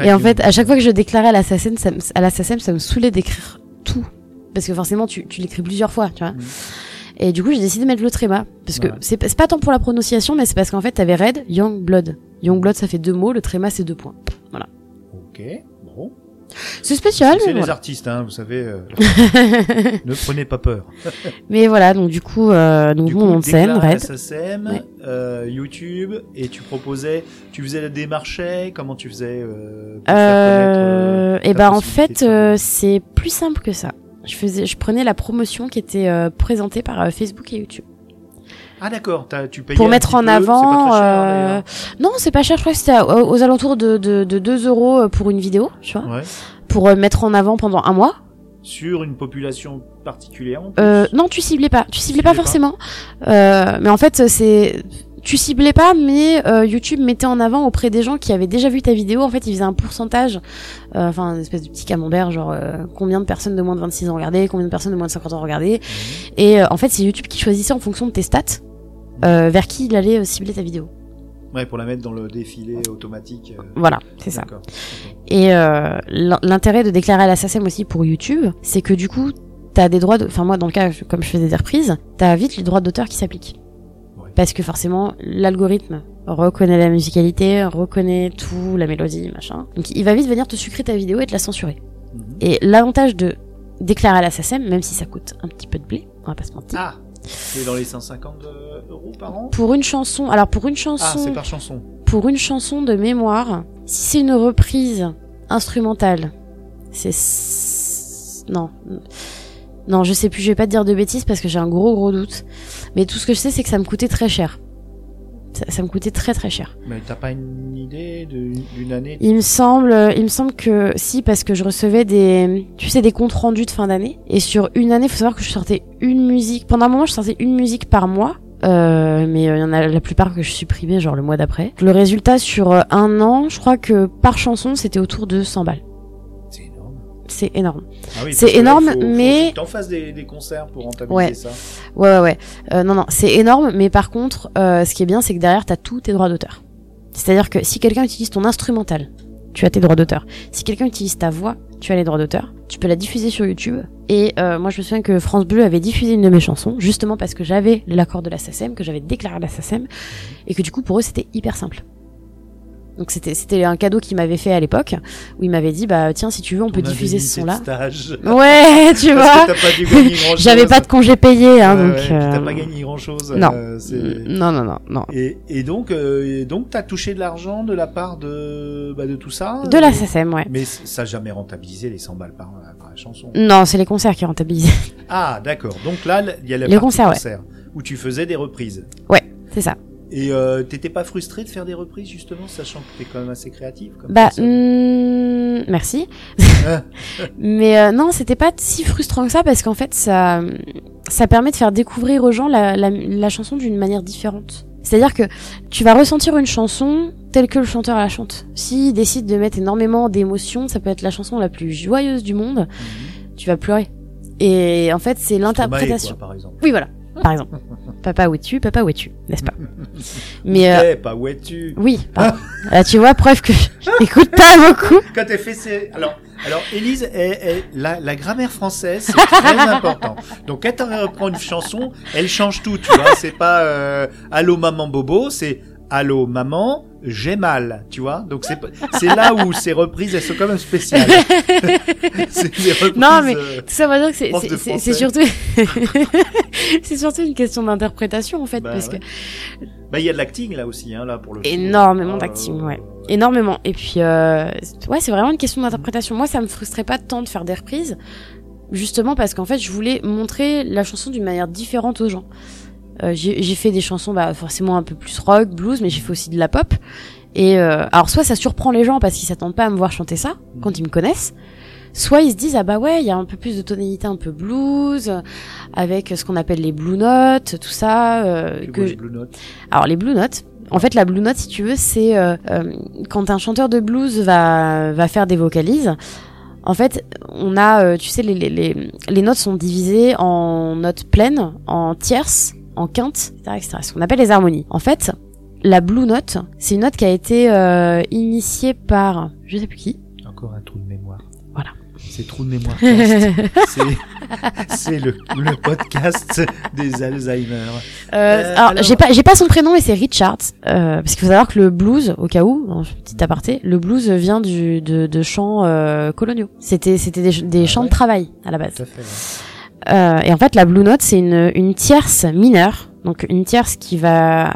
Et en fait à chaque fois que je déclarais à l'assassin ça, me- à l'assassin ça me saoulait d'écrire tout parce que forcément tu, tu l'écris plusieurs fois tu vois. Mhm. Et du coup j'ai décidé de mettre le tréma parce que Ouais. c'est pas- tant pour la prononciation mais c'est parce qu'en fait t'avais Red Youngblood. Youngblood ça fait deux mots, le tréma c'est deux points. Ok, bon. C'est spécial, C'est les voilà. artistes, hein, vous savez. euh, [laughs] ne prenez pas peur. Mais voilà, donc du coup, euh, donc Du coup, de scène, Red. Ouais. euh, YouTube, et tu proposais, tu faisais la démarchée, comment tu faisais euh, connaître, Euh, euh, et ta ben en fait, euh, c'est plus simple que ça. Je faisais, je prenais la promotion qui était euh, présentée par Facebook et YouTube Ah d'accord, tu payais pour mettre en peu, c'est pas avant. cher, euh. Non, c'est pas cher. Je crois que c'était aux, alentours de, de, de 2 euros euh, pour une vidéo, tu vois, Ouais. pour euh, mettre en avant pendant un mois. Sur une population particulière. en plus. Euh, non, tu ciblais pas. Tu ciblais pas ciblais pas. forcément. Euh, mais en fait, c'est tu ciblais pas, mais euh, YouTube mettait en avant auprès des gens qui avaient déjà vu ta vidéo. En fait, il faisait un pourcentage, euh, enfin une espèce de petit camembert, genre euh, combien de personnes de moins de 26 ans regardaient, combien de personnes de moins de 50 ans regardaient. Et euh, en fait, c'est YouTube qui choisissait en fonction de tes stats vers qui il allait euh, cibler ta vidéo. Ouais, pour la mettre dans le défilé automatique. euh, Voilà, c'est ça. Et euh, l'in- l'intérêt de déclarer à la SACEM aussi pour YouTube, c'est que du coup, t'as des droits de... Enfin moi, dans le cas, comme je faisais des reprises, t'as vite les droits d'auteur qui s'appliquent. Ouais. Parce que forcément, l'algorithme reconnaît la musicalité, reconnaît tout, la mélodie, machin. Donc il va vite venir te sucrer ta vidéo et te la censurer. Mhm. Et l'avantage de déclarer à la SACEM, même si ça coûte un petit peu de blé, on va pas se mentir. Ah, c'est dans les 150 euh, euros par an Pour une chanson, alors pour une Ah, chanson, c'est par chanson. pour une chanson de mémoire, si c'est une reprise instrumentale, c'est non. Non, je sais plus, je vais pas te dire de bêtises parce que j'ai un gros gros doute. Mais tout ce que je sais c'est que ça me coûtait très cher. Ça, ça me coûtait très très cher. Mais t'as pas une idée d'une année Il me semble il me semble que si parce que je recevais des tu sais des comptes rendus de fin d'année et sur une année, faut savoir que je sortais une musique pendant un moment, je sortais une musique par mois. Euh, mais il y en a la plupart que je supprimais genre le mois d'après. Le résultat sur euh, un an, je crois que par chanson, c'était autour de 100 balles. C'est énorme. C'est énorme. Ah oui, C'est énorme, faut- faut mais- que T'en fasses des, des concerts pour rentabiliser Ouais. ça. Ouais, ouais, ouais. Euh, non, non, c'est énorme, mais par contre, euh, ce qui est bien, c'est que derrière, t'as tous tes droits d'auteur. C'est-à-dire que si quelqu'un utilise ton instrumental, tu as tes droits d'auteur. Si quelqu'un utilise ta voix, tu as les droits d'auteur. Tu peux la diffuser sur YouTube. Et euh, moi, je me souviens que France Bleu avait diffusé une de mes chansons, justement parce que j'avais l'accord de la SACEM, que j'avais déclaré à la SACEM, et que du coup, pour eux, c'était hyper simple. Donc c'était c'était un cadeau qu'il m'avait fait à l'époque, où il m'avait dit, bah tiens, si tu veux, on peut diffuser ce de son-là. stage. Ouais, [laughs] tu Parce vois. t'as. [laughs] J'avais pas de congé payé, hein, donc. T'as euh, pas gagné grand chose. non. c'est... Non, non, non, non. Et, et donc, euh, et donc, t'as touché de l'argent de la part de, bah, de tout ça. De la euh, SACEM, ouais. Mais ça a jamais rentabilisé les 100 balles par, par la chanson. Non, c'est les concerts qui rentabilisent. Ah, d'accord. Donc là, il y a la Les partie concerts, ouais. concert, où tu faisais des reprises. C'est ça. Et euh, t'étais pas frustré de faire des reprises justement, sachant que t'es quand même assez créative. Comme Bah, hmm, merci. [laughs] Mais euh, non, c'était pas si frustrant que ça parce qu'en fait, ça, ça permet de faire découvrir aux gens la, la, la chanson d'une manière différente. C'est-à-dire que tu vas ressentir une chanson telle que le chanteur la chante. S'il décide de mettre énormément d'émotions, ça peut être la chanson la plus joyeuse du monde, Mhm. tu vas pleurer. Et en fait, c'est l'interprétation. quoi, par exemple. Oui, voilà. Par exemple. Papa où es-tu? Papa où es-tu? N'est-ce pas? Mais euh, Eh, pas où es-tu? oui. pardon. Là, tu vois, preuve que je [laughs] n'écoute pas beaucoup. Quand elle fait ses... Alors, alors Élise, elle- elle- la, la grammaire française, c'est très [laughs] important. Donc, quand elle reprend une chanson, elle change tout, tu vois. C'est pas euh, Allô maman bobo, c'est Allô maman, j'ai mal, tu vois. Donc, c'est c'est là où ces reprises, elles sont quand même spéciales. [laughs] reprises, Non, mais- euh, Tout ça veut dire que c'est c'est- surtout [laughs] c'est surtout une question d'interprétation en fait Bah parce ouais. que Bah, il y a de l'acting là aussi, hein, là pour le. coup. Énormément Euh, d'acting, ouais. Énormément. Et puis, euh, ouais, c'est vraiment une question d'interprétation. Moi, ça me frustrait pas tant de faire des reprises, justement parce qu'en fait, je voulais montrer la chanson d'une manière différente aux gens. Euh, j'ai fait des chansons, bah, forcément un peu plus rock, blues, mais j'ai fait aussi de la pop. Et euh, alors, soit ça surprend les gens parce qu'ils s'attendent pas à me voir chanter ça quand ils me connaissent, soit ils se disent ah bah ouais, il y a un peu plus de tonalité un peu blues, euh, avec ce qu'on appelle les blue notes, tout ça. euh, C'est que quoi, les Blue Notes? Alors les blue notes, en fait la blue note si tu veux c'est euh, euh, quand un chanteur de blues va va faire des vocalises. En fait, on a, euh, tu sais, les, les, les, les notes sont divisées en notes pleines, en tierces, en quintes, etc., etc. Ce qu'on appelle les harmonies. En fait, la blue note, c'est une note qui a été euh, initiée par, je sais plus qui. Encore un trou de mémoire. Voilà. C'est trou de mémoire. [laughs] c'est le, le podcast des Alzheimer. Euh, Euh, alors, alors- j'ai pas, j'ai pas son prénom, mais c'est Richard. Euh, parce qu'il faut savoir que le blues, au cas où, petit aparté, le blues vient du, de, de chants euh, coloniaux. C'était, c'était des, des Ah chants ouais de travail à la base. Tout à fait. ouais. Euh, et en fait, la blue note, c'est une, une tierce mineure, donc une tierce qui va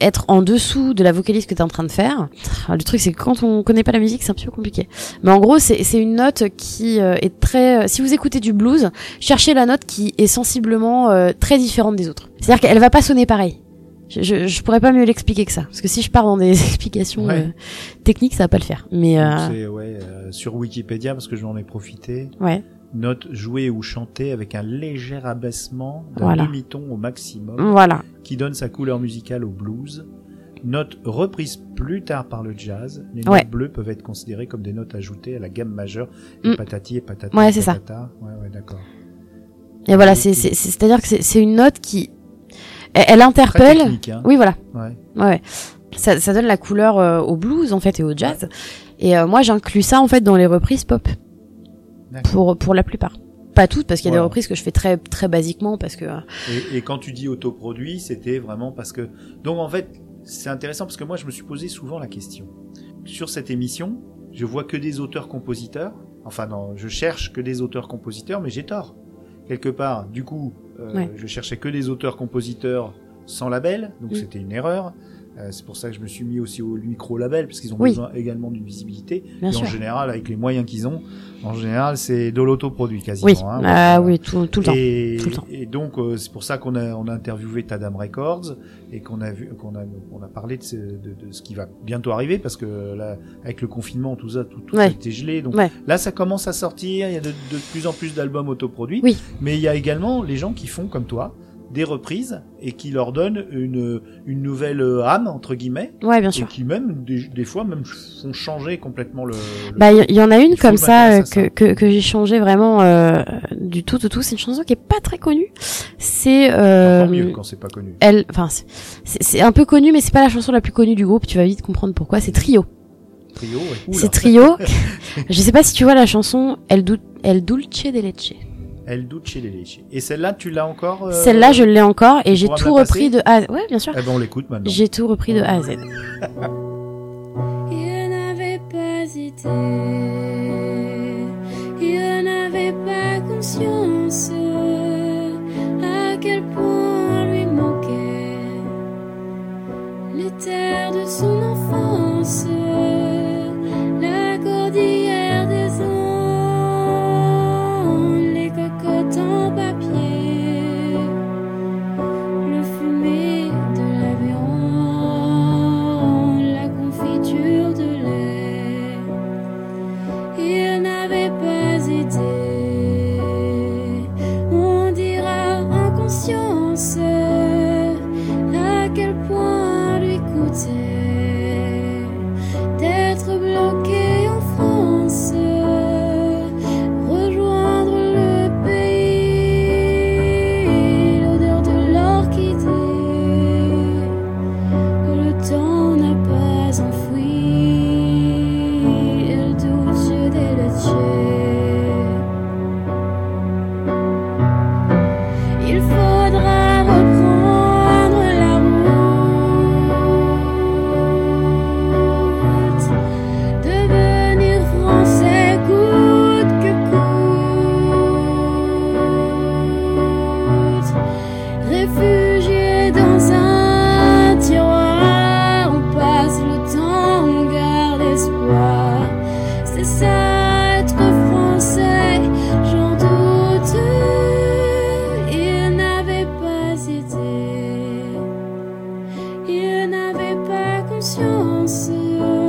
être en dessous de la vocalise que tu es en train de faire. Le truc, c'est que quand on connaît pas la musique, c'est un petit peu compliqué. Mais en gros, c'est une note qui euh, est très... Si vous écoutez du blues, cherchez la note qui est sensiblement euh, très différente des autres. C'est-à-dire qu'elle va pas sonner pareil. Je, je, je pourrais pas mieux l'expliquer que ça. Parce que si je pars dans des [laughs] explications Ouais. euh, techniques, ça va pas le faire. Mais Donc, euh, ouais, euh, sur Wikipédia parce que j'en ai profité. ouais, Note jouée ou chantée avec un léger abaissement d'un Voilà. demi-ton au maximum voilà. qui donne sa couleur musicale au blues. Note reprise plus tard par le jazz. Les Ouais. notes bleues peuvent être considérées comme des notes ajoutées à la gamme majeure. Et Mm. patati et patata. Ouais, c'est ça. Ouais, ouais, d'accord. Et voilà, c'est c'est- c'est- c'est-à-dire que c'est c'est une note qui... Elle, elle interpelle... hein. Oui, voilà. Ouais. Ouais. Ça, ça donne la couleur euh, au blues en fait et au jazz. Et euh, moi j'inclus ça en fait dans les reprises pop. Pour pour la plupart. Pas toutes parce qu'il y a Voilà. des reprises que je fais très très basiquement parce que euh, Et, et quand tu dis autoproduit, c'était vraiment parce que. Donc en fait, c'est intéressant parce que moi, je me suis posé souvent la question. Sur cette émission, je vois que des auteurs-compositeurs. Enfin, non, je cherche que des auteurs-compositeurs, mais j'ai tort. Quelque part, du coup, euh, Ouais. je cherchais que des auteurs-compositeurs sans label, donc Mm. c'était une erreur. Euh, c'est pour ça que je me suis mis aussi au micro-label, parce qu'ils ont Oui. besoin également d'une visibilité. bien et sûr. en général, avec les moyens qu'ils ont, en général, c'est de l'autoproduit quasiment. Oui, hein. ah Voilà. oui tout, tout le temps. Et, Tout le temps. et donc euh, c'est pour ça qu'on a on a interviewé Tadam Records et qu'on a vu qu'on a on a parlé de ce, de, de ce qui va bientôt arriver parce que là avec le confinement tout ça tout, tout Ouais. a été gelé donc Ouais. là ça commence à sortir il y a de, de plus en plus d'albums autoproduits Oui. mais il y a également les gens qui font comme toi des reprises et qui leur donnent une une nouvelle âme entre guillemets Ouais bien et sûr. qui même des, des fois même font changer complètement le, le- Bah il y, y en a une comme ça, euh, que que, que j'ai changé vraiment euh, du tout au tout. C'est une chanson qui est pas très connue. C'est euh, mieux quand c'est pas connu elle, enfin c'est- un peu connu mais c'est pas la chanson la plus connue du groupe. Tu vas vite comprendre pourquoi. C'est Trio. trio ouais. C'est Trio. [laughs] Je sais pas si tu vois la chanson El, du El Dulce de Leche. El Duce de Leche. Et celle-là, tu l'as encore euh, Celle-là, je l'ai encore et j'ai tout repris de A à Z. Ouais, bien sûr. Eh ben, on l'écoute maintenant. J'ai tout repris de A à Z. Il n'avait pas idée, il n'avait pas conscience à quel point lui manquait les terres de son enfance, you.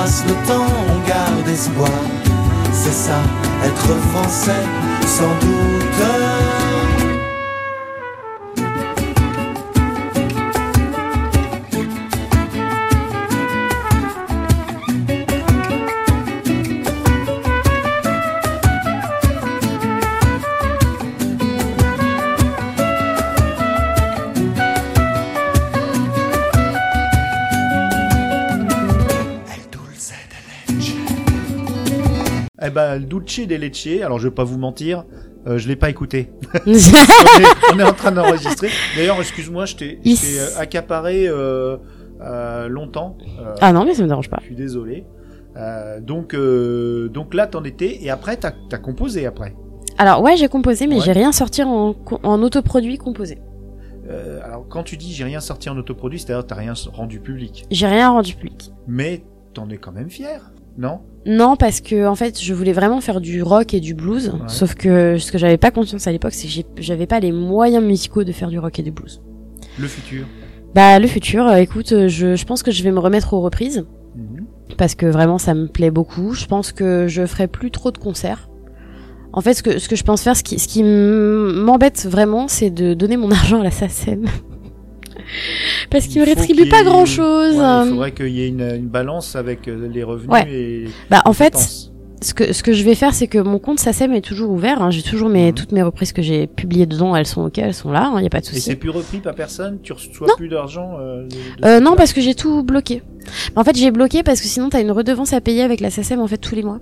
Passe le temps, on garde espoir. C'est ça, être français, sans doute. Le Dulce de Leche, alors je vais pas vous mentir, euh, je l'ai pas écouté. [laughs] on, est, on est en train d'enregistrer. D'ailleurs, excuse-moi, je t'ai euh, accaparé euh, euh, longtemps. Ah non, mais ça me dérange pas. Je suis désolé. Donc, donc là, t'en étais, et après, t'as as composé après. Alors ouais, j'ai composé, mais Ouais. j'ai rien sorti en, en autoproduit composé. Euh, alors, quand tu dis j'ai rien sorti en autoproduit, c'est-à-dire t'as rien rendu public. J'ai rien rendu public. Mais t'en es quand même fier, non? Non, parce que en fait, je voulais vraiment faire du rock et du blues. Ouais. Sauf que ce que j'avais pas conscience à l'époque, c'est que j'avais pas les moyens musicaux de faire du rock et du blues. Le futur. Bah le futur, euh, écoute, je, je pense que je vais me remettre aux reprises Mhm. parce que vraiment ça me plaît beaucoup. Je pense que je ferai plus trop de concerts. En fait, ce que, ce que je pense faire, ce qui, ce qui m- m'embête vraiment, c'est de donner mon [laughs] argent à la SACEM. [laughs] Parce qu'il faut rétribue ait- pas grand chose. Ouais, il faudrait qu'il y ait une, une balance avec euh, les revenus Ouais. et Bah en fait, ce que, ce que je vais faire, c'est que mon compte SACEM est toujours ouvert. hein. J'ai toujours mes, Mhm. toutes mes reprises que j'ai publiées dedans, elles sont ok, elles sont là, il y a pas de Et souci. c'est plus repris par personne, tu reçois Non. plus d'argent euh, Euh, non, parce que j'ai tout bloqué. En fait, j'ai bloqué parce que sinon t'as une redevance à payer avec la SACEM en fait tous les mois.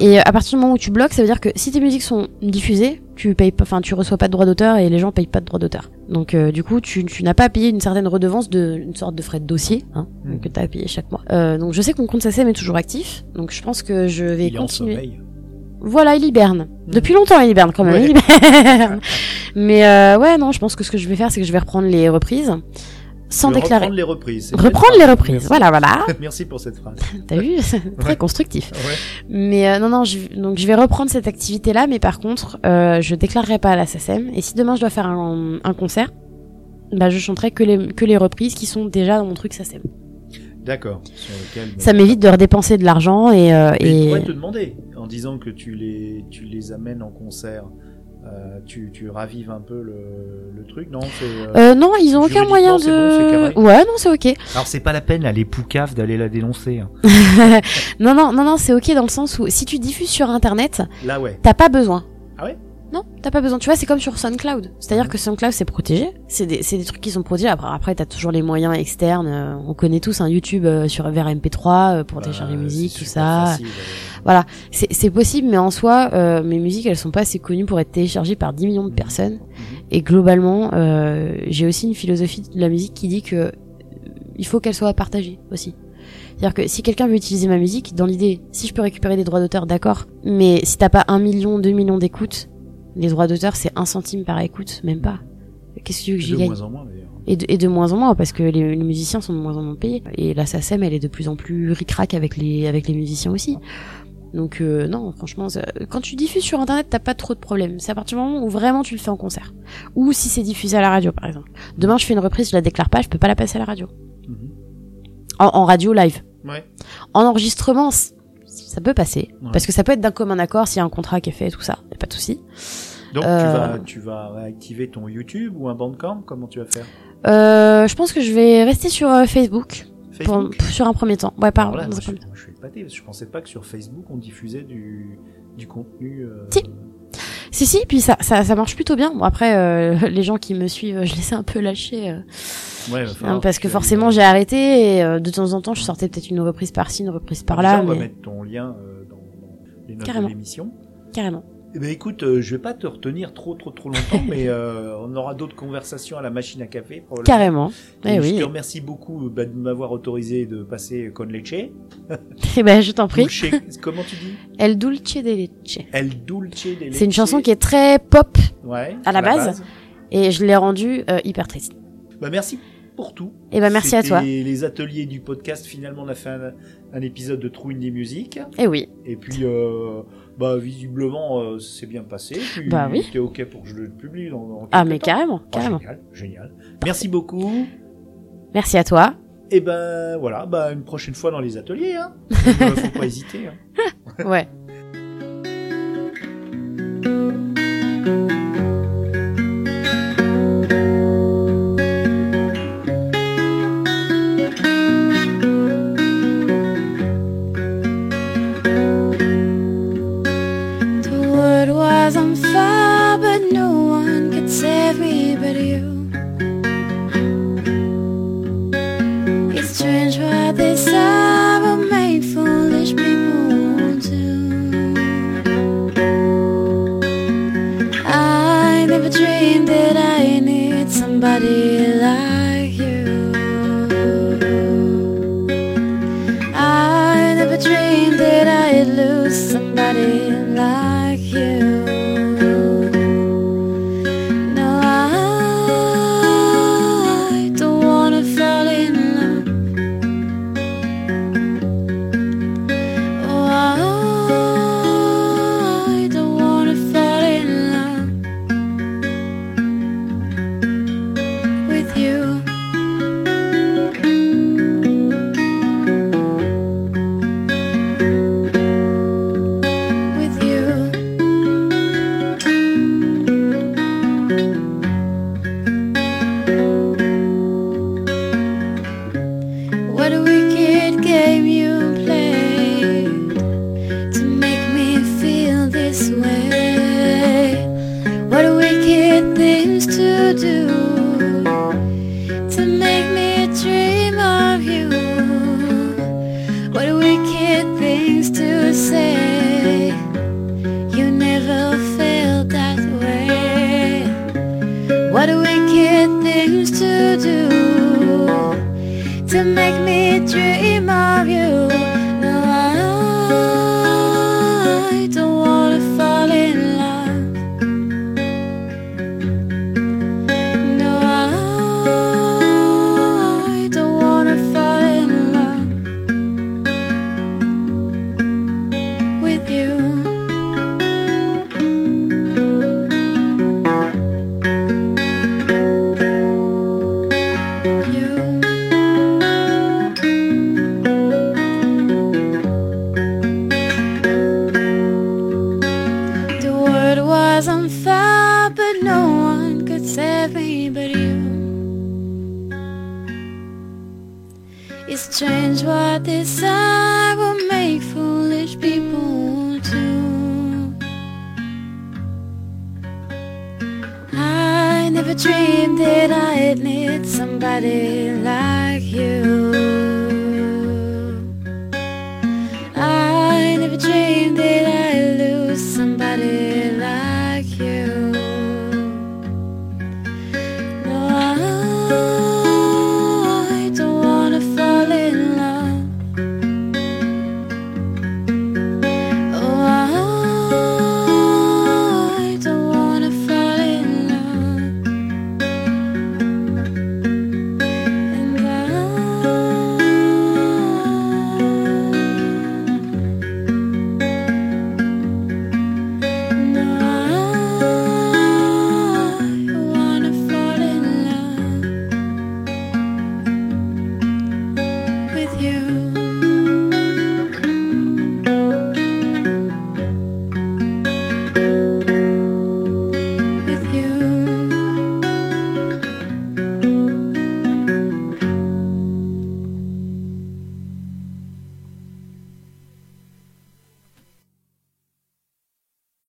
Et euh, à partir du moment où tu bloques, ça veut dire que si tes musiques sont diffusées, tu payes pas, enfin tu reçois pas de droit d'auteur et les gens payent pas de droit d'auteur. Donc euh, du coup, tu, tu n'as pas à payer une certaine redevance de une sorte de frais de dossier hein, Mhm. que tu as à payer chaque mois. Euh, donc je sais que mon compte SACEM est toujours actif, donc je pense que je vais Il est en continuer. sommeil. Voilà, il hiberne. Mhm. Depuis longtemps, il hiberne quand même. Ouais. Il [laughs] hiberne. Mais euh, ouais, non, je pense que ce que je vais faire, c'est que je vais reprendre les reprises sans De déclarer. Reprendre les reprises. Reprendre les reprises. Voilà, voilà. [laughs] Merci. Pour cette phrase. T'as vu [laughs] Très Ouais. constructif. Ouais. Mais euh, non, non, je, donc je vais reprendre cette activité-là, mais par contre, euh, je déclarerai pas à la SACEM. Et si demain je dois faire un, un concert, bah je chanterai que les, que les reprises qui sont déjà dans mon truc SACEM. D'accord. Lequel, Ça m'évite de redépenser de l'argent et... Euh, et... te demander, en disant que tu les, tu les amènes en concert, euh, tu, tu ravives un peu le, le truc, non c'est, euh, Euh, non, ils ont aucun moyen bon, de... ouais, non, c'est ok. Alors c'est pas la peine, là, les poucaves, d'aller la dénoncer. hein. [laughs] non, non, non, non, c'est ok dans le sens où si tu diffuses sur Internet, Là, ouais. t'as pas besoin. Ah ouais? Non, t'as pas besoin. Tu vois, c'est comme sur SoundCloud. C'est-à-dire que SoundCloud, c'est protégé. C'est des, c'est des trucs qui sont protégés. Après, après t'as toujours les moyens externes. Euh, on connaît tous un YouTube euh, sur vers MP3 euh, pour télécharger Bah, musique, c'est tout ça. facile, euh. C'est, c'est possible, mais en soi, euh, mes musiques, elles sont pas assez connues pour être téléchargées par 10 millions de personnes. Mhm. Et globalement, euh, j'ai aussi une philosophie de la musique qui dit que il faut qu'elle soit partagée aussi. C'est-à-dire que si quelqu'un veut utiliser ma musique, dans l'idée, si je peux récupérer des droits d'auteur, d'accord. Mais si t'as pas un million, deux millions d'écoutes, les droits d'auteur, c'est un centime par écoute, même pas. Qu'est-ce que tu veux que j'y gagne moins en moins, d'ailleurs. et de, et de moins en moins parce que les, les musiciens sont de moins en moins payés et la SACEM elle est de plus en plus ric-rac avec les avec les musiciens aussi donc euh, non franchement ça- quand tu diffuses sur internet t'as pas trop de problèmes c'est à partir du moment où vraiment tu le fais en concert ou si c'est diffusé à la radio par exemple demain je fais une reprise je la déclare pas je peux pas la passer à la radio Mhm. en, en radio live Ouais. en enregistrement ça peut passer Ouais. parce que ça peut être d'un commun accord s'il y a un contrat qui est fait et tout ça y a pas de souci Donc Euh. tu, vas, tu vas réactiver ton YouTube ou un Bandcamp Comment tu vas faire euh, je pense que je vais rester sur euh, Facebook, pour- sur un premier temps ouais par là, moi, je, je suis épaté, parce que je pensais pas que sur Facebook on diffusait du, du contenu. euh, Si. Si si, puis ça, ça, ça marche plutôt bien. Bon après, euh, [laughs] les gens qui me suivent, je les ai un peu lâchés euh, Ouais, hein, parce que forcément j'ai arrêté et euh, de temps en temps je sortais peut-être une reprise par-ci, une reprise par-là, On va mais mettre ton lien euh, dans, dans les notes Carrément. de l'émission. carrément. Eh ben écoute, euh, je vais pas te retenir trop trop trop longtemps, [laughs] mais euh, on aura d'autres conversations à la machine à café. probablement. Carrément. Et Eh je oui. te remercie beaucoup bah, de m'avoir autorisé de passer con leche. [laughs] Eh ben je t'en prie. Dulce- [laughs] comment tu dis? El Dulce de Leche. El dulce de leche. C'est une chanson qui est très pop ouais, à la base. et je l'ai rendue euh, hyper triste. Bah merci pour tout. Eh ben merci à toi. Les ateliers du podcast. Finalement, on a fait un, un épisode de True Indie Music. Eh oui. Et puis, euh, bah, visiblement, euh, c'est bien passé. Bah oui. T'es OK pour que je le publie dans, Ah, mais carrément, ah, carrément. génial, génial. Merci beaucoup. Merci à toi. Et ben voilà, bah, une prochaine fois dans les ateliers. Hein. [laughs] Euh, faut pas hésiter. Hein. [laughs] ouais. It's strange what desire will make foolish people do. I never dreamed that I'd need somebody like